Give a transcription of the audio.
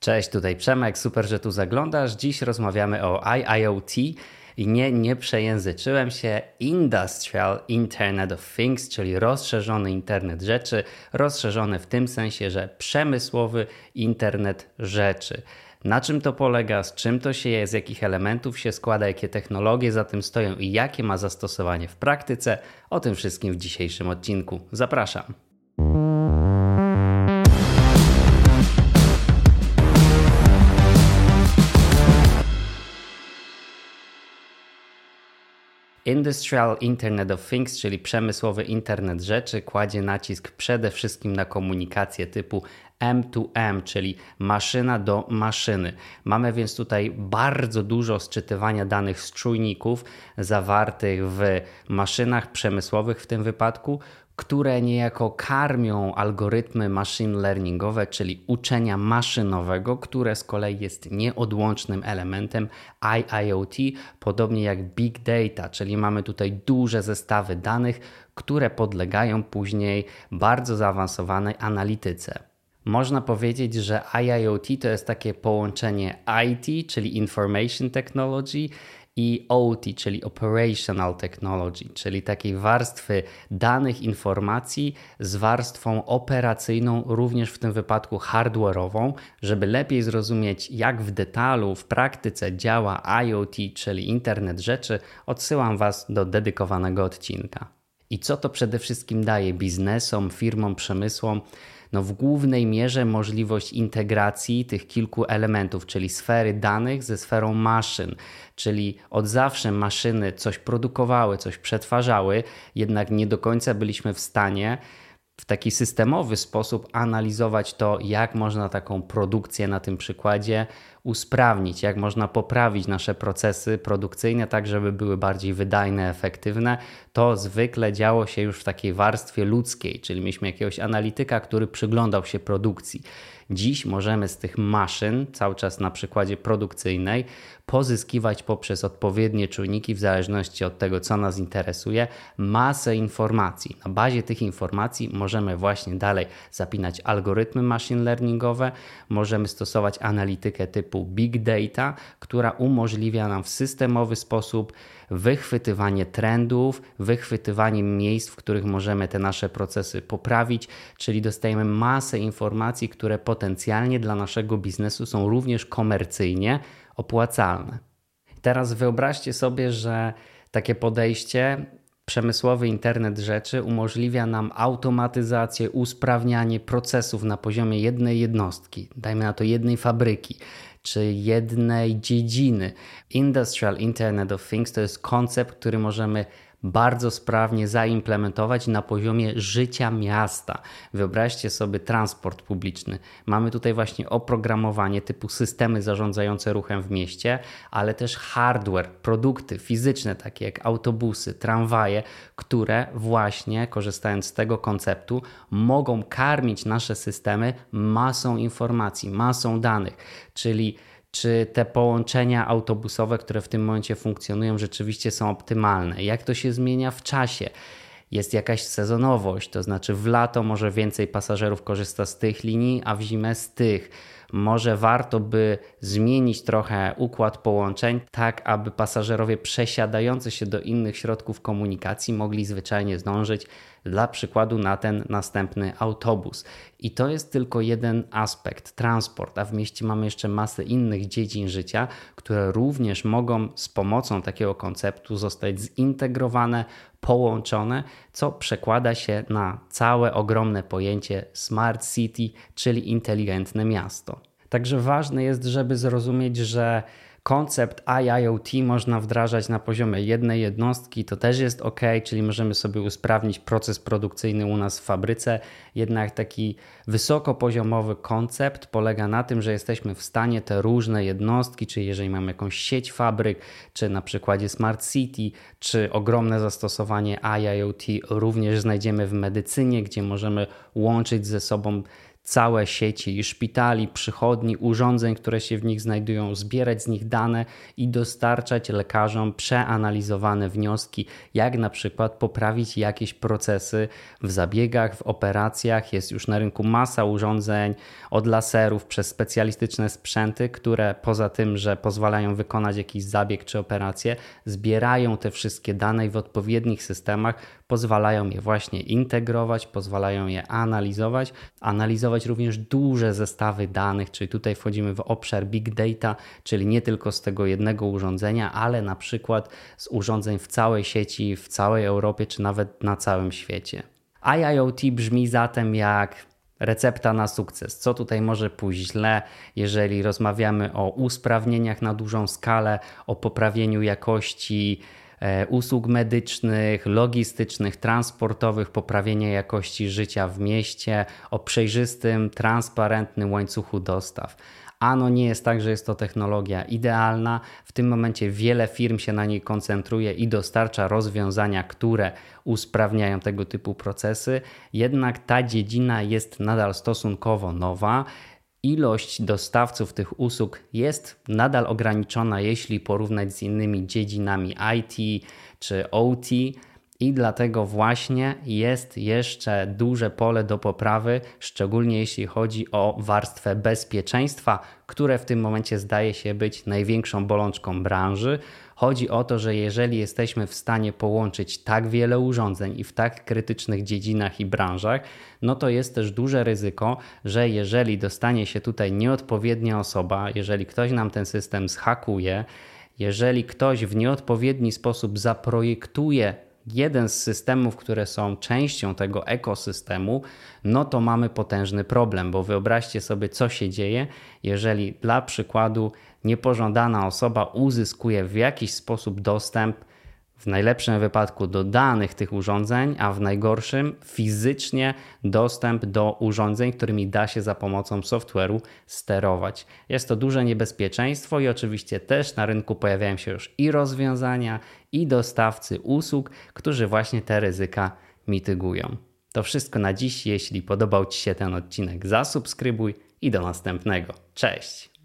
Cześć, tutaj Przemek, super, że tu zaglądasz. Dziś rozmawiamy o IIoT i nie, nie przejęzyczyłem się. Industrial Internet of Things, czyli rozszerzony internet rzeczy, rozszerzony w tym sensie, że przemysłowy internet rzeczy. Na czym to polega, z czym to się je, z jakich elementów się składa, jakie technologie za tym stoją i jakie ma zastosowanie w praktyce, o tym wszystkim w dzisiejszym odcinku. Zapraszam. Industrial Internet of Things, czyli przemysłowy internet rzeczy, kładzie nacisk przede wszystkim na komunikację typu M2M, czyli maszyna do maszyny. Mamy więc tutaj bardzo dużo sczytywania danych z czujników zawartych w maszynach przemysłowych w tym wypadku, które niejako karmią algorytmy machine learningowe, czyli uczenia maszynowego, które z kolei jest nieodłącznym elementem IIoT, podobnie jak big data, czyli mamy tutaj duże zestawy danych, które podlegają później bardzo zaawansowanej analityce. Można powiedzieć, że IIoT to jest takie połączenie IT, czyli Information Technology, i OT, czyli Operational Technology, czyli takiej warstwy danych, informacji z warstwą operacyjną, również w tym wypadku hardware'ową, żeby lepiej zrozumieć, jak w detalu, w praktyce działa IoT, czyli Internet Rzeczy, odsyłam Was do dedykowanego odcinka. I co to przede wszystkim daje biznesom, firmom, przemysłom? no w głównej mierze możliwość integracji tych kilku elementów, czyli sfery danych ze sferą maszyn, czyli od zawsze maszyny coś produkowały, coś przetwarzały, jednak nie do końca byliśmy w stanie w taki systemowy sposób analizować to, jak można taką produkcję na tym przykładzie usprawnić, jak można poprawić nasze procesy produkcyjne, tak żeby były bardziej wydajne, efektywne, to zwykle działo się już w takiej warstwie ludzkiej, czyli mieliśmy jakiegoś analityka, który przyglądał się produkcji. Dziś możemy z tych maszyn, cały czas na przykładzie produkcyjnej, pozyskiwać poprzez odpowiednie czujniki, w zależności od tego, co nas interesuje, masę informacji. Na bazie tych informacji możemy właśnie dalej zapinać algorytmy machine learningowe, możemy stosować analitykę typu big data, która umożliwia nam w systemowy sposób wychwytywanie trendów, wychwytywanie miejsc, w których możemy te nasze procesy poprawić, czyli dostajemy masę informacji, które potencjalnie dla naszego biznesu są również komercyjnie opłacalne. Teraz wyobraźcie sobie, że takie podejście przemysłowy internet rzeczy umożliwia nam automatyzację, usprawnianie procesów na poziomie jednej jednostki, dajmy na to jednej fabryki czy jednej dziedziny. Industrial Internet of Things to jest koncept, który możemy bardzo sprawnie zaimplementować na poziomie życia miasta. Wyobraźcie sobie transport publiczny. Mamy tutaj właśnie oprogramowanie typu systemy zarządzające ruchem w mieście, ale też hardware, produkty fizyczne takie jak autobusy, tramwaje, które właśnie korzystając z tego konceptu mogą karmić nasze systemy masą informacji, masą danych, czyli czy te połączenia autobusowe, które w tym momencie funkcjonują, rzeczywiście są optymalne, jak to się zmienia w czasie. Jest jakaś sezonowość, to znaczy w lato może więcej pasażerów korzysta z tych linii, a w zimę z tych. Może warto by zmienić trochę układ połączeń, tak aby pasażerowie przesiadający się do innych środków komunikacji mogli zwyczajnie zdążyć dla przykładu na ten następny autobus. I to jest tylko jeden aspekt transport, a w mieście mamy jeszcze masę innych dziedzin życia, które również mogą z pomocą takiego konceptu zostać zintegrowane, połączone, co przekłada się na całe ogromne pojęcie smart city, czyli inteligentne miasto. Także ważne jest, żeby zrozumieć, że Koncept IIoT można wdrażać na poziomie jednej jednostki, to też jest ok, czyli możemy sobie usprawnić proces produkcyjny u nas w fabryce. Jednak taki wysokopoziomowy koncept polega na tym, że jesteśmy w stanie te różne jednostki, czyli jeżeli mamy jakąś sieć fabryk, czy na przykładzie Smart City, czy ogromne zastosowanie IIoT również znajdziemy w medycynie, gdzie możemy łączyć ze sobą całe sieci szpitali, przychodni, urządzeń, które się w nich znajdują, zbierać z nich dane i dostarczać lekarzom przeanalizowane wnioski, jak na przykład poprawić jakieś procesy w zabiegach, w operacjach. Jest już na rynku masa urządzeń od laserów przez specjalistyczne sprzęty, które poza tym, że pozwalają wykonać jakiś zabieg czy operację, zbierają te wszystkie dane i w odpowiednich systemach pozwalają je właśnie integrować, pozwalają je analizować, analizować również duże zestawy danych, czyli tutaj wchodzimy w obszar big data, czyli nie tylko z tego jednego urządzenia, ale na przykład z urządzeń w całej sieci, w całej Europie czy nawet na całym świecie. IIoT brzmi zatem jak recepta na sukces. Co tutaj może pójść źle, jeżeli rozmawiamy o usprawnieniach na dużą skalę, o poprawieniu jakości usług medycznych, logistycznych, transportowych, poprawienia jakości życia w mieście, o przejrzystym, transparentnym łańcuchu dostaw. Ano nie jest tak, że jest to technologia idealna. W tym momencie wiele firm się na niej koncentruje i dostarcza rozwiązania, które usprawniają tego typu procesy. Jednak ta dziedzina jest nadal stosunkowo nowa ilość dostawców tych usług jest nadal ograniczona, jeśli porównać z innymi dziedzinami IT czy OT. I dlatego właśnie jest jeszcze duże pole do poprawy, szczególnie jeśli chodzi o warstwę bezpieczeństwa, które w tym momencie zdaje się być największą bolączką branży. Chodzi o to, że jeżeli jesteśmy w stanie połączyć tak wiele urządzeń i w tak krytycznych dziedzinach i branżach, no to jest też duże ryzyko, że jeżeli dostanie się tutaj nieodpowiednia osoba, jeżeli ktoś nam ten system zhakuje, jeżeli ktoś w nieodpowiedni sposób zaprojektuje jeden z systemów, które są częścią tego ekosystemu, no to mamy potężny problem, bo wyobraźcie sobie, co się dzieje, jeżeli dla przykładu niepożądana osoba uzyskuje w jakiś sposób dostęp w najlepszym wypadku do danych tych urządzeń, a w najgorszym fizycznie dostęp do urządzeń, którymi da się za pomocą software'u sterować. Jest to duże niebezpieczeństwo i oczywiście też na rynku pojawiają się już i rozwiązania, i dostawcy usług, którzy właśnie te ryzyka mitygują. To wszystko na dziś. Jeśli podobał Ci się ten odcinek, zasubskrybuj i do następnego. Cześć!